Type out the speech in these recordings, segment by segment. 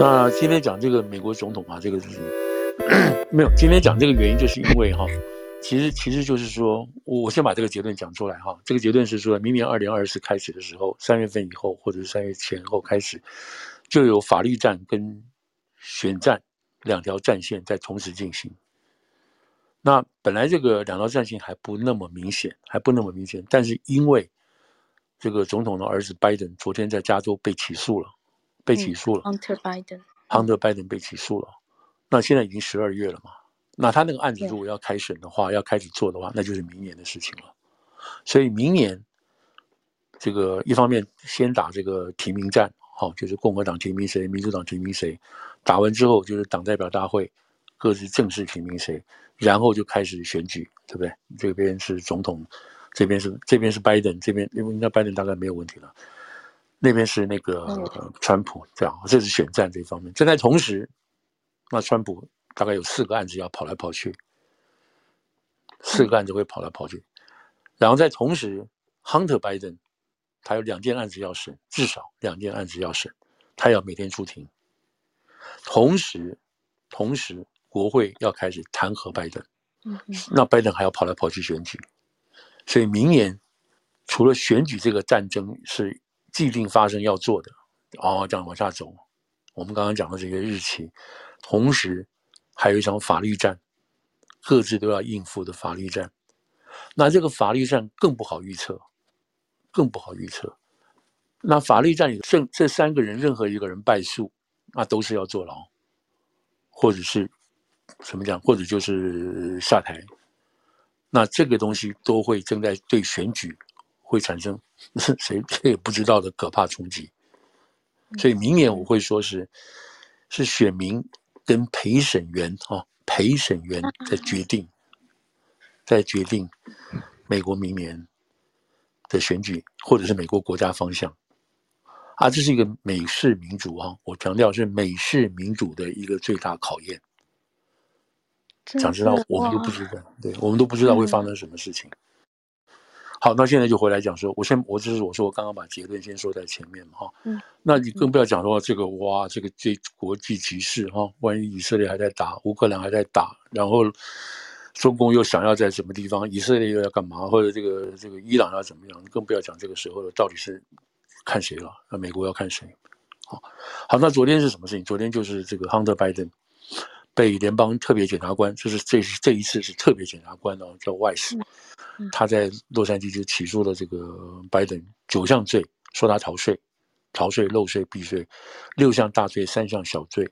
那今天讲这个美国总统啊，这个事情 没有。今天讲这个原因，就是因为哈，其实其实就是说，我我先把这个结论讲出来哈。这个结论是说，明年二零二四开始的时候，三月份以后或者是三月前后开始，就有法律战跟选战两条战线在同时进行。那本来这个两条战线还不那么明显，还不那么明显，但是因为这个总统的儿子拜登昨天在加州被起诉了。被起诉了，Hunter Biden，Hunter Biden 被起诉了。那现在已经十二月了嘛？那他那个案子如果要开审的话，要开始做的话，那就是明年的事情了。所以明年这个一方面先打这个提名战，好，就是共和党提名谁，民主党提名谁。打完之后就是党代表大会各自正式提名谁，然后就开始选举，对不对？这边是总统，这边是这边是拜登，这边因为应该拜登大概没有问题了。那边是那个川普，这样，这是选战这一方面。正在同时，那川普大概有四个案子要跑来跑去，四个案子会跑来跑去。然后在同时，Hunter Biden 他有两件案子要审，至少两件案子要审，他要每天出庭。同时，同时国会要开始弹劾拜登，那拜登还要跑来跑去选举，所以明年除了选举这个战争是。既定发生要做的，哦，这样往下走。我们刚刚讲的这些日期，同时还有一场法律战，各自都要应付的法律战。那这个法律战更不好预测，更不好预测。那法律战里这这三个人任何一个人败诉，那都是要坐牢，或者是怎么讲，或者就是下台。那这个东西都会正在对选举。会产生 谁谁也不知道的可怕冲击，所以明年我会说是是选民跟陪审员啊，陪审员在决定，在决定美国明年的选举或者是美国国家方向啊，这是一个美式民主啊，我强调是美式民主的一个最大考验。想知道我们都不知道，对，我们都不知道会发生什么事情。好，那现在就回来讲说，我先，我只是我说我刚刚把结论先说在前面嘛，哈，嗯，那你更不要讲说这个哇，这个这国际局势哈，万一以色列还在打，乌克兰还在打，然后中共又想要在什么地方，以色列又要干嘛，或者这个这个伊朗要怎么样，更不要讲这个时候了到底是看谁了，那美国要看谁？好，好，那昨天是什么事情？昨天就是这个 Hunter Biden 被联邦特别检察官，就是这这一次是特别检察官哦，叫 Weiss。他在洛杉矶就起诉了这个拜登九项罪，说他逃税、逃税、漏税、避税，六项大罪，三项小罪。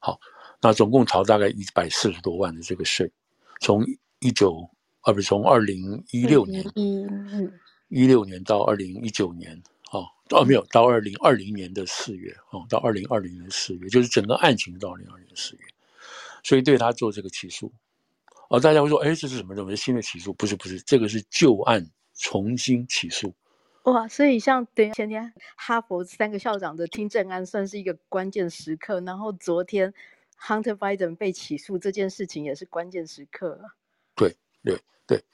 好，那总共逃大概一百四十多万的这个税，从一九啊不是从二零一六年，一六年到二零一九年，哦哦没有到二零二零年的四月，哦到二零二零年四月，就是整个案情到二零二零年四月，所以对他做这个起诉。哦，大家会说，哎，这是什么？什么新的起诉？不是，不是，这个是旧案重新起诉。哇，所以像等前天哈佛三个校长的听证案算是一个关键时刻，然后昨天 Hunter Biden 被起诉这件事情也是关键时刻。对对对，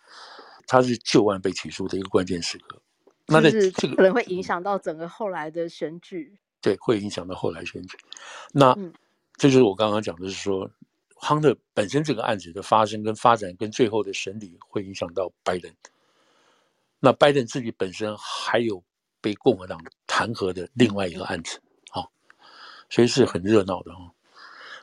他是旧案被起诉的一个关键时刻。那这个可能会影响到整个后来的选举。对，会影响到后来选举。那、嗯、这就是我刚刚讲的是说。亨特本身这个案子的发生跟发展跟最后的审理会影响到拜登。那拜登自己本身还有被共和党弹劾的另外一个案子，好，所以是很热闹的啊。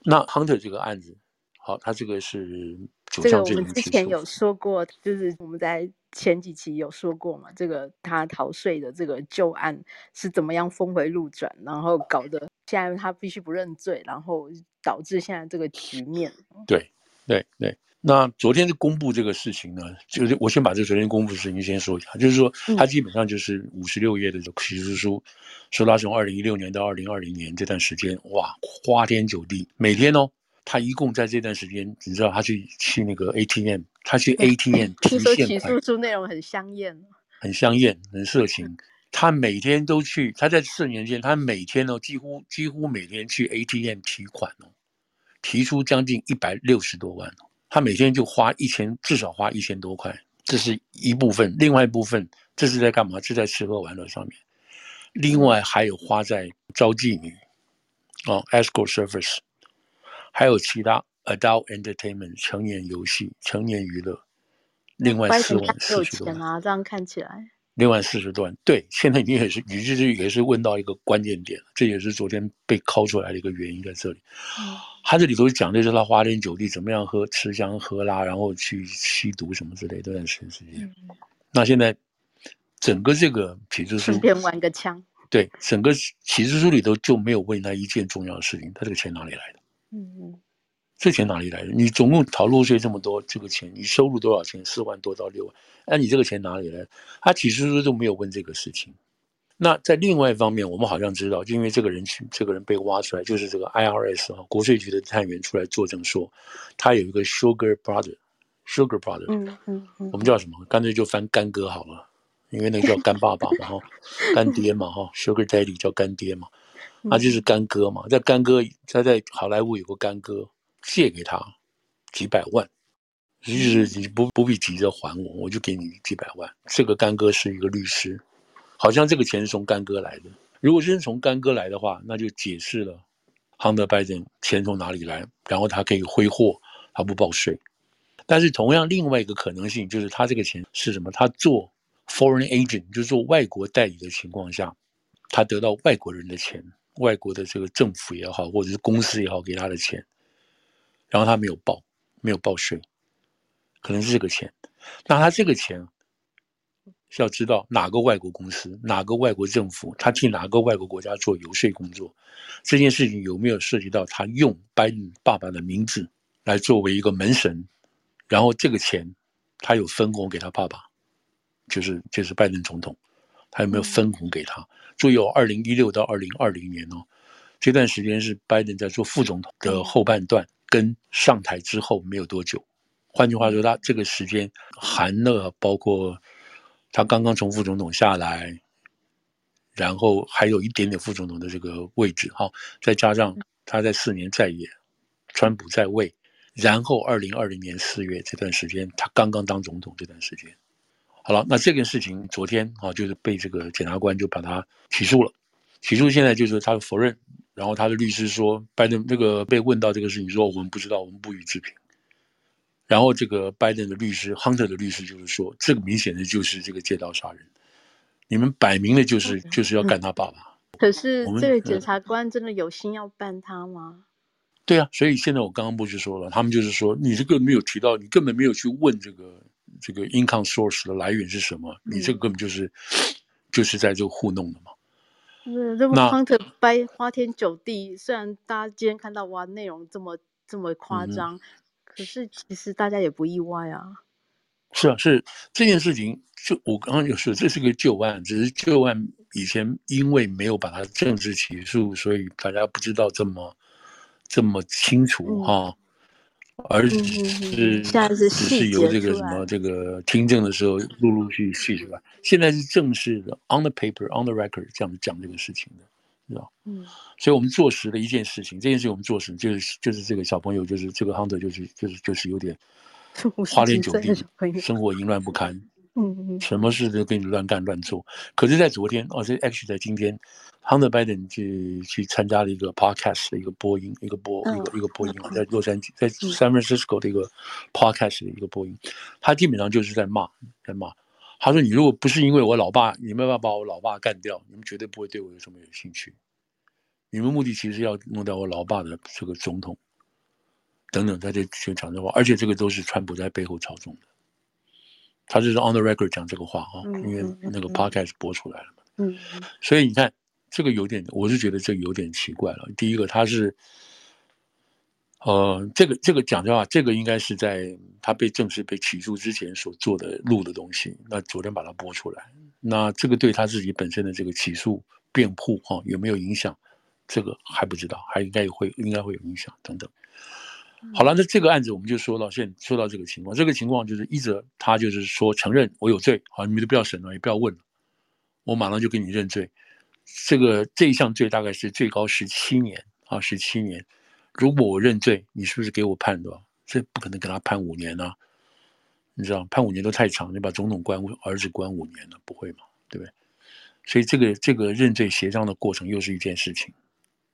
那亨特这个案子，好，他这个是这个我们之前有说过，就是我们在前几期有说过嘛，这个他逃税的这个旧案是怎么样峰回路转，然后搞得现在他必须不认罪，然后。导致现在这个局面。对，对，对。那昨天是公布这个事情呢，就是我先把这昨天公布的事情先说一下，就是说他基本上就是五十六页的起诉书，说他从二零一六年到二零二零年这段时间，哇，花天酒地，每天哦，他一共在这段时间，你知道他去去那个 ATM，他去 ATM 提现款。起诉书内容很香艳，很香艳，很色情。他每天都去，他在四年间，他每天哦，几乎几乎每天去 ATM 提款哦。提出将近一百六十多万，他每天就花一千，至少花一千多块，这是一部分。另外一部分，这是在干嘛？这是在吃喝玩乐上面。另外还有花在招妓女，哦，escort service，还有其他 adult entertainment 成年游戏、成年娱乐，另外四万四十多万啊，这样看起来。另外四十多万，对，现在你也是，你就是也是问到一个关键点，这也是昨天被拷出来的一个原因在这里。嗯、他这里头讲的是他花天酒地，怎么样喝吃香喝辣，然后去吸毒什么之类的，这段时间。嗯、那现在整个这个起诉书，顺便玩个枪。对，整个起诉书里头就没有问他一件重要的事情，他这个钱哪里来的？嗯嗯。这钱哪里来的？你总共逃漏税这么多，这个钱你收入多少钱？四万多到六万，那你这个钱哪里来？他起诉书都没有问这个事情。那在另外一方面，我们好像知道，就因为这个人这个人被挖出来，就是这个 IRS 啊，国税局的探员出来作证说，他有一个 Sugar Brother，Sugar Brother，嗯嗯嗯，我们叫什么？干脆就翻干哥好了，因为那个叫干爸爸嘛哈，干爹嘛哈，Sugar Daddy 叫干爹嘛，他就是干哥嘛，在干哥他在好莱坞有个干哥。借给他几百万，就是你不不必急着还我，我就给你几百万。这个干哥是一个律师，好像这个钱是从干哥来的。如果是从干哥来的话，那就解释了 Hunter Biden 钱从哪里来，然后他可以挥霍，他不报税。但是同样另外一个可能性就是他这个钱是什么？他做 foreign agent，就是做外国代理的情况下，他得到外国人的钱，外国的这个政府也好，或者是公司也好给他的钱。然后他没有报，没有报税，可能是这个钱。那他这个钱是要知道哪个外国公司、哪个外国政府，他替哪个外国国家做游说工作，这件事情有没有涉及到他用拜登爸爸的名字来作为一个门神？然后这个钱他有分红给他爸爸，就是就是拜登总统，他有没有分红给他？注意哦，二零一六到二零二零年哦，这段时间是拜登在做副总统的后半段。跟上台之后没有多久，换句话说，他这个时间含了包括他刚刚从副总统下来，然后还有一点点副总统的这个位置哈，再加上他在四年在野，川普在位，然后二零二零年四月这段时间他刚刚当总统这段时间，好了，那这件事情昨天啊就是被这个检察官就把他起诉了，起诉现在就是他否认。然后他的律师说，拜登这个被问到这个事情，说我们不知道，我们不予置评。然后这个拜登的律师，Hunter 的律师就是说，这个明显的就是这个借刀杀人，你们摆明了就是就是要干他爸爸。可是这个检察官真的有心要办他吗？对啊，所以现在我刚刚不是说了，他们就是说，你这个没有提到，你根本没有去问这个这个 income source 的来源是什么，你这个根本就是就是在这糊弄的嘛。是这部 Hunter 掰花天酒地，虽然大家今天看到哇，内容这么这么夸张，嗯、可是其实大家也不意外啊。是啊，是这件事情，就我刚刚就说，这是个旧案，只是旧案以前因为没有把它政治起诉，所以大家不知道这么这么清楚哈。嗯而是现在是只是由这个什么这个听证的时候陆陆续续细出来，现在是正式的 on the paper on the record 这样子讲这个事情的，知道？嗯，所以我们坐实了一件事情，这件事情我们坐实就是就是这个小朋友就是这个 Hunter 就是就是就是有点 花天酒地，生活淫乱不堪。嗯嗯，什么事都跟你乱干乱做。可是，在昨天哦，这 actually 在今天，Hunter Biden 去去参加了一个 podcast 的一个播音，一个播一个一个播音啊，在洛杉矶，在 San Francisco 的一个 podcast 的一个播音，他基本上就是在骂，在骂。他说：“你如果不是因为我老爸，你没办法把我老爸干掉，你们绝对不会对我有什么有兴趣。你们目的其实要弄掉我老爸的这个总统，等等，在这宣讲的话，而且这个都是川普在背后操纵的。”他就是 on the record 讲这个话啊，因为那个 podcast 播出来了嘛。嗯，所以你看这个有点，我是觉得这有点奇怪了。第一个，他是，呃，这个这个讲的话，这个应该是在他被正式被起诉之前所做的录的东西。那昨天把它播出来，那这个对他自己本身的这个起诉辩护哈有没有影响？这个还不知道，还应该会应该会有影响等等。好了，那这个案子我们就说到现，说到这个情况，这个情况就是一则他就是说承认我有罪，好，你们都不要审了，也不要问了，我马上就给你认罪。这个这一项罪大概是最高十七年啊，十七年。如果我认罪，你是不是给我判的？这不可能给他判五年啊，你知道判五年都太长，你把总统关儿子关五年了，不会嘛？对不对？所以这个这个认罪协商的过程又是一件事情，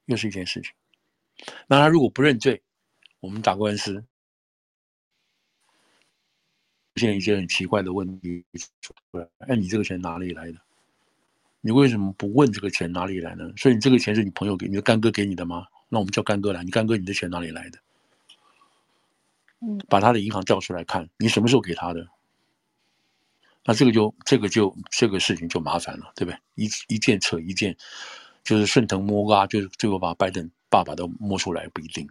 又是一件事情。那他如果不认罪，我们打官司，出现一些很奇怪的问题出来。哎，你这个钱哪里来的？你为什么不问这个钱哪里来呢？所以你这个钱是你朋友给你的干哥给你的吗？那我们叫干哥来，你干哥你的钱哪里来的？嗯，把他的银行调出来看，你什么时候给他的？那这个就这个就这个事情就麻烦了，对不对？一一件扯一件，就是顺藤摸瓜，就是最后把拜登爸爸都摸出来不一定。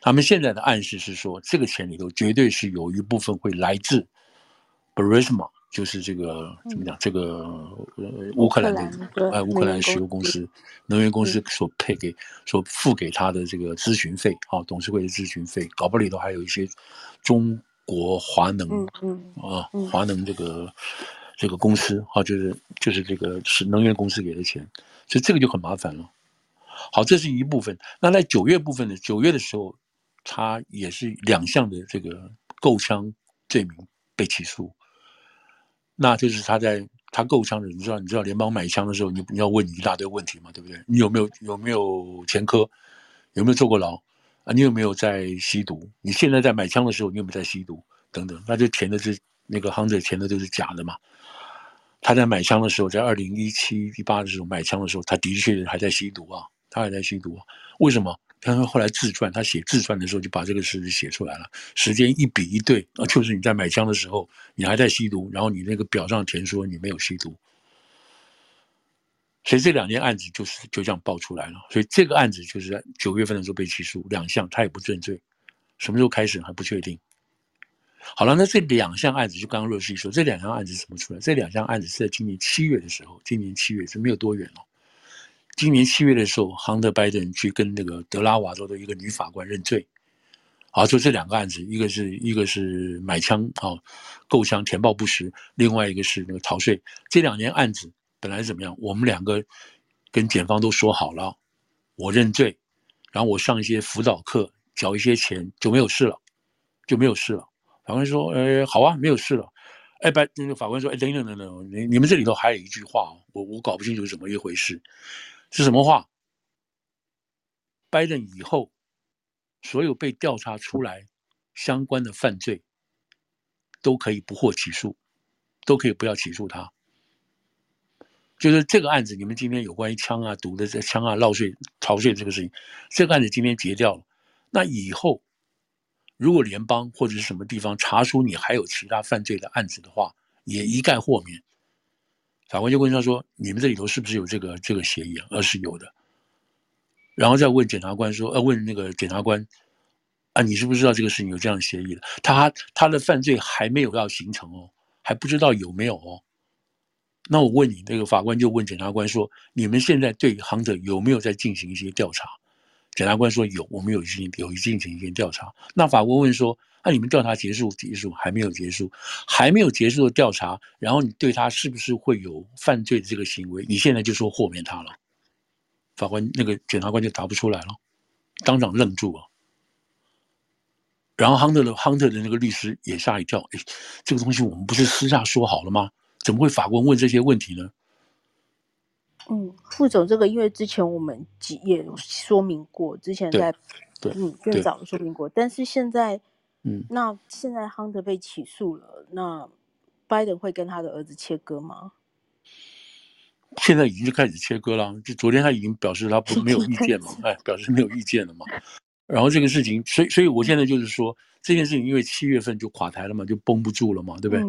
他们现在的暗示是说，这个钱里头绝对是有一部分会来自 Burisma，就是这个怎么讲？这个呃乌克兰的呃乌克兰石油公司、能源公司所配给、所付给他的这个咨询费啊，董事会的咨询费，搞不好里头还有一些中国华能啊，华能这个这个公司啊，就是就是这个是能源公司给的钱，所以这个就很麻烦了。好，这是一部分。那在九月部分的九月的时候，他也是两项的这个购枪罪名被起诉。那就是他在他购枪的，你知道，你知道联邦买枪的时候，你你要问你一大堆问题嘛，对不对？你有没有有没有前科？有没有坐过牢？啊，你有没有在吸毒？你现在在买枪的时候，你有没有在吸毒？等等，那就填的是那个 Hunter 填的都是假的嘛。他在买枪的时候，在二零一七一八的时候买枪的时候，他的确还在吸毒啊，他还在吸毒啊。为什么？他说后来自传，他写自传的时候就把这个事实写出来了。时间一比一对，啊，就是你在买枪的时候，你还在吸毒，然后你那个表上填说你没有吸毒。所以这两件案子就是就这样爆出来了。所以这个案子就是在九月份的时候被起诉，两项他也不认罪，什么时候开始还不确定。好了，那这两项案子就刚刚若曦说，这两项案子怎么出来？这两项案子是在今年七月的时候，今年七月是没有多远了。今年七月的时候，Hunter Biden 去跟那个德拉瓦州的一个女法官认罪，啊，就这两个案子，一个是一个是买枪啊，购枪填报不实，另外一个是那个逃税。这两件案子本来怎么样？我们两个跟检方都说好了，我认罪，然后我上一些辅导课，缴一些钱就没有事了，就没有事了。法官说：“呃，好啊，没有事了。”哎，白那个法官说：“哎，等等等等，你你们这里头还有一句话，我我搞不清楚怎么一回事。”是什么话？拜登以后所有被调查出来相关的犯罪都可以不获起诉，都可以不要起诉他。就是这个案子，你们今天有关于枪啊、毒的这枪啊、漏税、逃税这个事情，这个案子今天结掉了。那以后如果联邦或者是什么地方查出你还有其他犯罪的案子的话，也一概豁免。法官就问他说：“你们这里头是不是有这个这个协议啊？”而是有的。然后再问检察官说：“呃，问那个检察官啊，你是不是知道这个事情有这样的协议的？他他的犯罪还没有要形成哦，还不知道有没有哦。那我问你，那个法官就问检察官说：你们现在对行者有没有在进行一些调查？检察官说有，我们有进行有进行一些调查。那法官问说。”那、啊、你们调查结束结束还没有结束，还没有结束的调查，然后你对他是不是会有犯罪的这个行为？你现在就说豁免他了，法官那个检察官就答不出来了，当场愣住了。然后亨特的亨特的那个律师也吓一跳，哎，这个东西我们不是私下说好了吗？怎么会法官问这些问题呢？嗯，副总，这个因为之前我们也说明过，之前在对嗯更早说明过，但是现在。嗯，那现在 Hunter 被起诉了，那拜登会跟他的儿子切割吗？现在已经开始切割了，就昨天他已经表示他不没有意见嘛，哎，表示没有意见了嘛。然后这个事情，所以所以我现在就是说，这件事情因为七月份就垮台了嘛，就绷不住了嘛，对不对？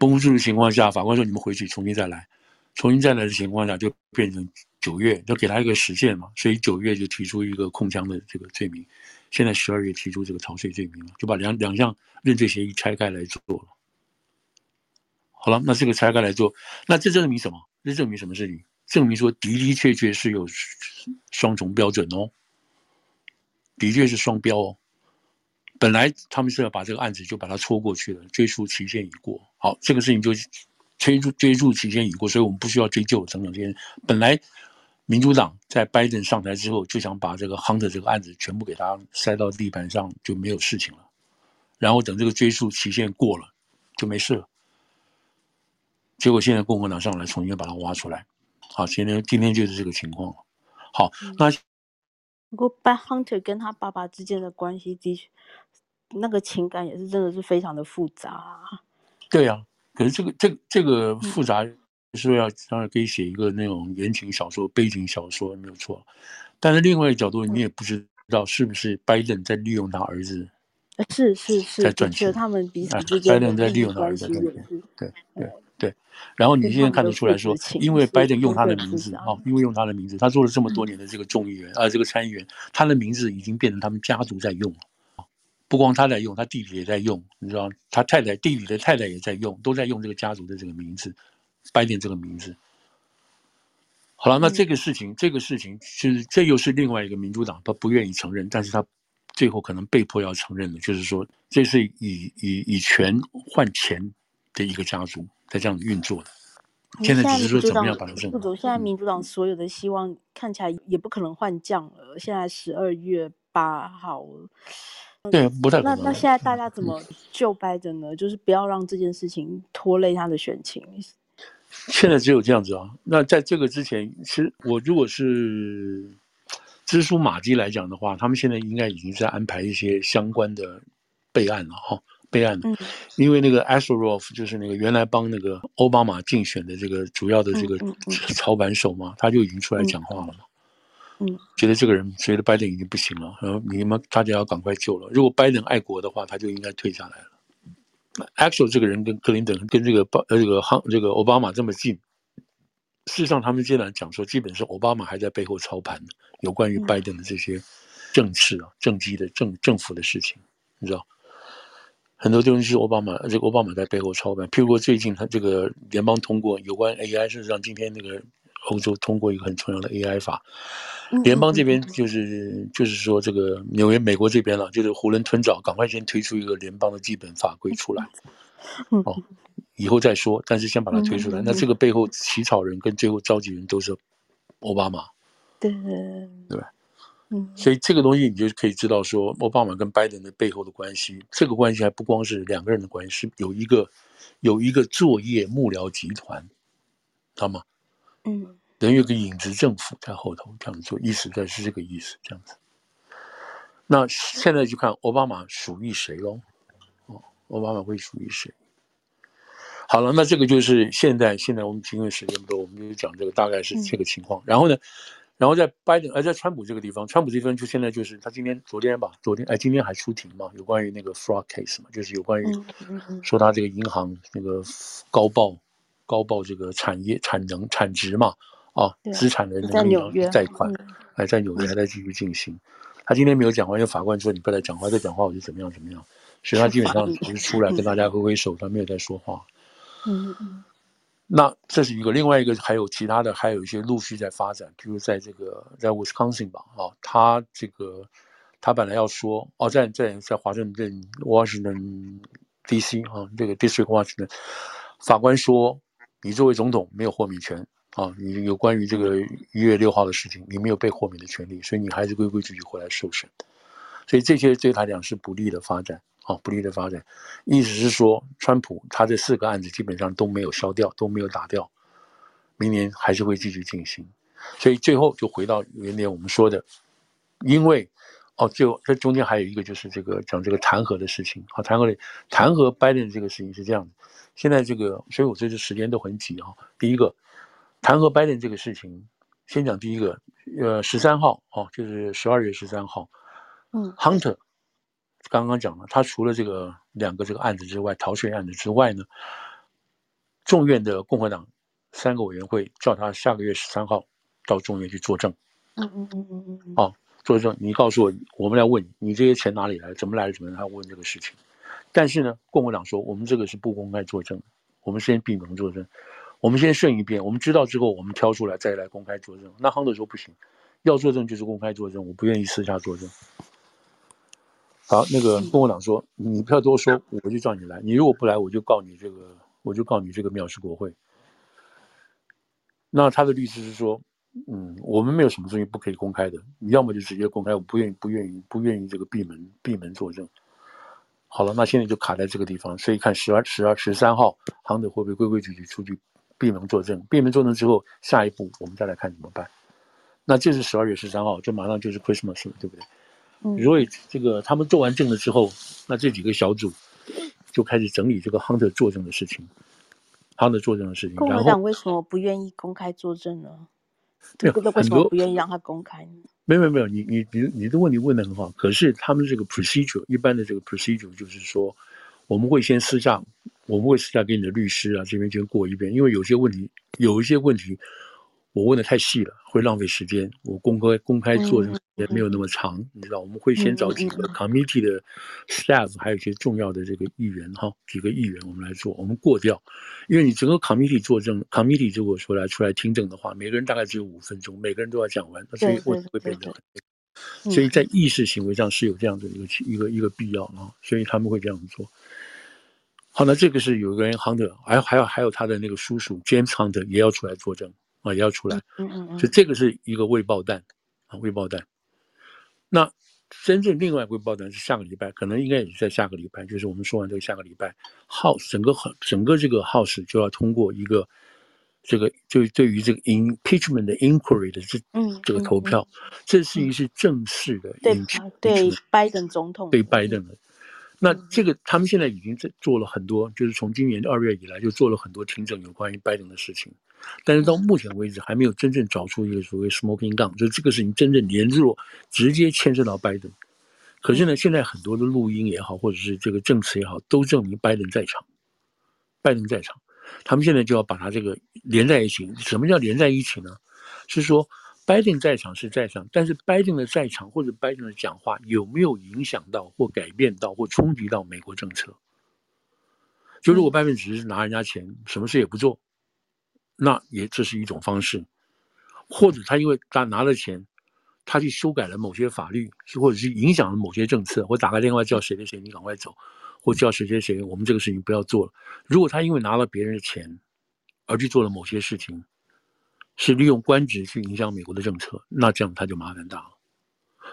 绷、嗯、不住的情况下，法官说你们回去重新再来，重新再来的情况下就变成九月，就给他一个时限嘛，所以九月就提出一个控枪的这个罪名。现在十二月提出这个逃税罪名了，就把两两项认罪协议拆开来做了。好了，那这个拆开来做，那这证明什么？这证明什么事情？证明说的的确确是有双重标准哦，的确是双标哦。本来他们是要把这个案子就把它戳过去了，追诉期限已过。好，这个事情就追诉追诉期限已过，所以我们不需要追究等等这些。本来。民主党在拜登上台之后，就想把这个 Hunter 这个案子全部给他塞到地板上，就没有事情了。然后等这个追诉期限过了，就没事了。结果现在共和党上来重新把它挖出来，好，今天今天就是这个情况。好，那。不过，By Hunter 跟他爸爸之间的关系的确，那个情感也是真的是非常的复杂啊。对呀、啊，可是这个这个这个复杂，说要当然可以写一个那种言情小说、悲情小说没有错。但是另外一个角度，你也不知道是不是拜登在利用他儿子。是是是，在赚钱。他们彼此之间拜登在利用他儿子赚钱。对对对。然后你现在看得出来说，因为拜登用他的名字啊，因为用他的名字，他做了这么多年的这个众议员啊，这个参议员，他的名字已经变成他们家族在用了。不光他在用，他弟弟也在用，你知道，他太太弟弟的太太也在用，都在用这个家族的这个名字，拜登这个名字。好了，那这个事情，这个事情是这又是另外一个民主党他不愿意承认，但是他最后可能被迫要承认的，就是说这是以以以权换钱的一个家族在这样运作的。现在只是说怎么样把它认。副总，现在民主党所有的希望看起来也不可能换将了。现在十二月八号。对，不太可能。那那现在大家怎么救拜登呢？就是不要让这件事情拖累他的选情。现在只有这样子啊。那在这个之前，其实我如果是知书马迹来讲的话，他们现在应该已经在安排一些相关的备案了哈，备案。嗯。因为那个 Axelrod 就是那个原来帮那个奥巴马竞选的这个主要的这个 操盘手嘛，他就已经出来讲话了嘛。嗯，觉得这个人觉得拜登已经不行了，然后你们大家要赶快救了。如果拜登爱国的话，他就应该退下来了。Actual 这个人跟克林顿跟这个巴呃这个汉这个奥巴马这么近，事实上他们既然讲说，基本上奥巴马还在背后操盘，有关于拜登的这些政治啊、政绩的政政府的事情，你知道，很多东西是奥巴马这个奥巴马在背后操盘。譬如说最近他这个联邦通过有关 AI，事实上今天那个。欧洲通过一个很重要的 AI 法，联邦这边就是就是说这个纽约美国这边了，就是囫囵吞枣，赶快先推出一个联邦的基本法规出来，哦，以后再说，但是先把它推出来。那这个背后起草人跟最后召集人都是奥巴马，对对吧？嗯，所以这个东西你就可以知道说，奥巴马跟拜登的背后的关系，这个关系还不光是两个人的关系，是有一个有一个作业幕僚集团，知道吗？嗯。等于有个影子政府在后头这样做，意思在是这个意思这样子。那现在就看奥巴马属于谁喽？哦，奥巴马会属于谁？好了，那这个就是现在。现在我们因为时间不多，我们就讲这个大概是这个情况。嗯、然后呢，然后在拜登，而在川普这个地方，川普这边就现在就是他今天、昨天吧，昨天哎，今天还出庭嘛？有关于那个 fraud case 嘛，就是有关于说他这个银行那个高报高报这个产业产能产值嘛。啊，资产的能力贷款还在纽约还在继续进行。他今天没有讲话，因为法官说你不要再讲话，再讲话我就怎么样怎么样。所以他基本上只是出来跟大家挥挥手，他没有在说话。嗯嗯。那这是一个，另外一个还有其他的，还有一些陆续在发展，比如在这个在 Wisconsin 吧，啊，他这个他本来要说，哦，在在在华盛顿 Washington D.C. 啊，这个 District Washington 法官说，你作为总统没有豁免权。啊，你有关于这个一月六号的事情，你没有被豁免的权利，所以你还是规规矩矩回来受审。所以这些对他讲是不利的发展，啊，不利的发展。意思是说，川普他这四个案子基本上都没有消掉，都没有打掉，明年还是会继续进行。所以最后就回到原点我们说的，因为哦，就这中间还有一个就是这个讲这个弹劾的事情，啊，弹劾的弹劾拜登这个事情是这样的。现在这个，所以我这次时间都很紧啊。第一个。弹劾拜登这个事情，先讲第一个，呃，十三号哦，就是十二月十三号，嗯，Hunter 刚刚讲了，他除了这个两个这个案子之外，逃税案子之外呢，众院的共和党三个委员会叫他下个月十三号到众院去作证，嗯嗯嗯嗯嗯，哦，作证，你告诉我，我们来问你，你这些钱哪里来，怎么来，怎么来，他问这个事情，但是呢，共和党说我们这个是不公开作证，我们先闭门作证。我们先顺一遍，我们知道之后，我们挑出来再来公开作证。那 Hunter 说不行，要作证就是公开作证，我不愿意私下作证。好，那个共和党说，你不要多说，我就叫你来。你如果不来，我就告你这个，我就告你这个藐视国会。那他的律师是说，嗯，我们没有什么东西不可以公开的，你要么就直接公开，我不愿意，不愿意，不愿意这个闭门闭门作证。好了，那现在就卡在这个地方，所以看十二、十二、十三号，Hunter 会不会规规矩矩出去？闭门作证，闭门作证之后，下一步我们再来看怎么办。那这是十二月十三号，这马上就是 Christmas 了，对不对？嗯。如果这个他们做完证了之后，那这几个小组就开始整理这个 Hunter 作证的事情，Hunter 作证的事情。共和党为什么不愿意公开作证呢？对，为什么不愿意让他公开呢？没有没有没有，你你你你的问题问得很好。可是他们这个 procedure 一般的这个 procedure 就是说，我们会先私下，我们会私下给你的律师啊这边先过一遍，因为有些问题有一些问题。我问的太细了，会浪费时间。我公开公开做的时间没有那么长，嗯、你知道，我们会先找几个 committee 的 staff，还有一些重要的这个议员哈，几个议员我们来做，我们过掉。因为你整个 committee 作证，committee 如果说来出来听证的话，每个人大概只有五分钟，每个人都要讲完，所以问题会变得很，所以在意识行为上是有这样的一个一个一个必要啊，所以他们会这样做。好，那这个是有一个人 Hunter，还有还有还有他的那个叔叔 James Hunter 也要出来作证。啊，也要出来，嗯嗯嗯，所以这个是一个未爆弹啊，未爆弹。那真正另外一个未爆弹是下个礼拜，可能应该也是在下个礼拜，就是我们说完这个下个礼拜，House 整个整个这个 House 就要通过一个这个就对于这个 impeachment 的 inquiry 的这嗯这个投票，这是一次正式的 impeachment 对拜登总统对拜登的。那这个他们现在已经在做了很多，就是从今年二月以来就做了很多听证有关于拜登的事情，但是到目前为止还没有真正找出一个所谓 smoking gun，就是这个事情真正连着直接牵涉到拜登。可是呢，现在很多的录音也好，或者是这个证词也好，都证明拜登在场，拜登在场，他们现在就要把它这个连在一起。什么叫连在一起呢？是说。拜登在场是在场，但是拜登的在场或者拜登的讲话有没有影响到或改变到或冲击到美国政策？就如果拜登只是拿人家钱，什么事也不做，那也这是一种方式；或者他因为他拿了钱，他去修改了某些法律，或者是影响了某些政策，或打个电话叫谁谁谁你赶快走，或叫谁谁谁我们这个事情不要做了。如果他因为拿了别人的钱而去做了某些事情。是利用官职去影响美国的政策，那这样他就麻烦大了。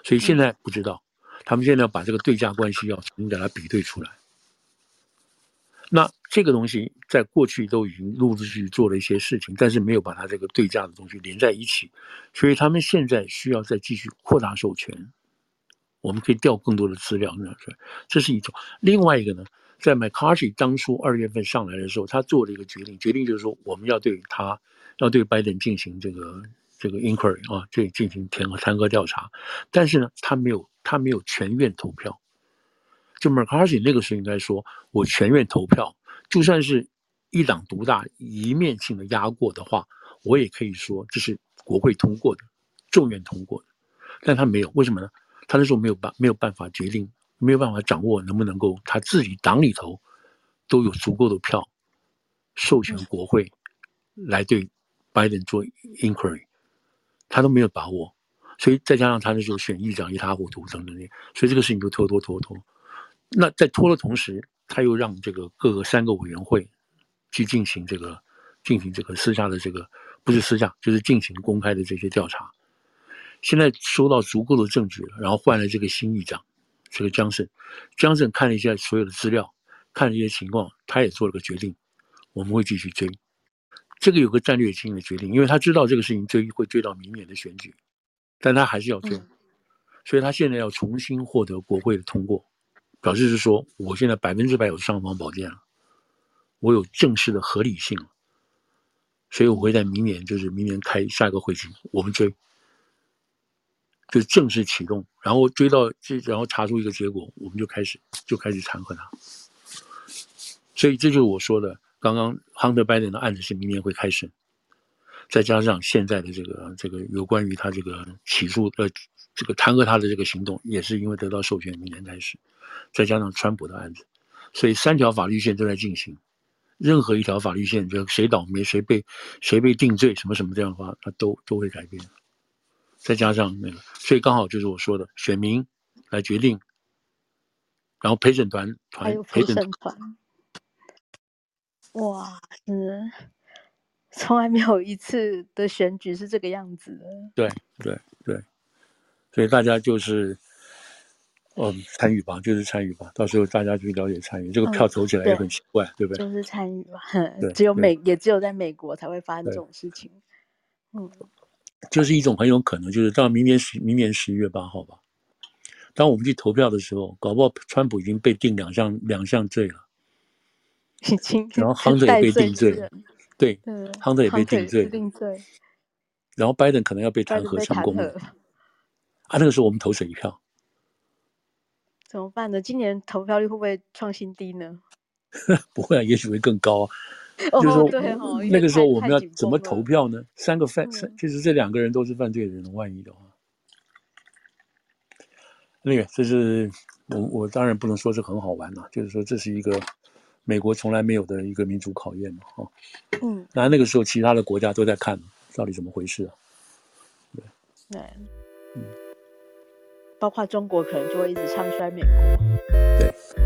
所以现在不知道，他们现在要把这个对价关系要重新给它比对出来。那这个东西在过去都已经陆陆续续做了一些事情，但是没有把它这个对价的东西连在一起，所以他们现在需要再继续扩大授权，我们可以调更多的资料。这是一种。另外一个呢，在 McCarthy 当初二月份上来的时候，他做了一个决定，决定就是说我们要对他。要对拜登进行这个这个 inquiry 啊，这进行弹劾弹劾调查，但是呢，他没有他没有全院投票。就 McCarthy 那个时候应该说，我全院投票，就算是一党独大、一面性的压过的话，我也可以说这是国会通过的，众院通过的。但他没有，为什么呢？他那时候没有办没有办法决定，没有办法掌握能不能够他自己党里头都有足够的票授权国会来对。拜登做 inquiry，他都没有把握，所以再加上他那时候选议长一塌糊涂等等，所以这个事情就拖拖拖拖。那在拖的同时，他又让这个各个三个委员会去进行这个进行这个私下的这个不是私下，就是进行公开的这些调查。现在收到足够的证据了，然后换了这个新议长，这个江胜，江胜看了一下所有的资料，看了一些情况，他也做了个决定，我们会继续追。这个有个战略性的决定，因为他知道这个事情追会追到明年的选举，但他还是要追，所以他现在要重新获得国会的通过，表示是说，我现在百分之百有尚方宝剑了，我有正式的合理性，所以我会在明年，就是明年开下一个会期，我们追，就正式启动，然后追到这，然后查出一个结果，我们就开始就开始弹劾他，所以这就是我说的。刚刚 Hunter Biden 的案子是明年会开审，再加上现在的这个这个有关于他这个起诉呃这个弹劾他的这个行动，也是因为得到授权，明年开始，再加上川普的案子，所以三条法律线都在进行，任何一条法律线就谁倒霉谁被谁被定罪什么什么这样的话，他都都会改变，再加上那个，所以刚好就是我说的选民来决定，然后陪审团团陪审团。哇，是，从来没有一次的选举是这个样子的。对对对，所以大家就是，嗯，参与吧，就是参与吧。到时候大家去了解参与，这个票投起来也很奇怪，嗯、对，对不对？就是参与吧，只有美，也只有在美国才会发生这种事情。嗯，就是一种很有可能，就是到明年十明年十一月八号吧。当我们去投票的时候，搞不好川普已经被定两项两项罪了，已经，然后亨特 也被定罪，对，亨特也被定罪，定罪，然后拜登可能要被弹劾成功了，啊，那个时候我们投谁一票？怎么办呢？今年投票率会不会创新低呢？不会啊，也许会更高啊。哦、就是说，哦、那个时候我们要怎么投票呢？三个犯，三、嗯、其实这两个人都是犯罪的人，万一的话。那个，这是我我当然不能说是很好玩了，就是说这是一个美国从来没有的一个民主考验嘛，哈。嗯。那那个时候，其他的国家都在看到底怎么回事啊？对。对。嗯。包括中国可能就会一直唱衰美国。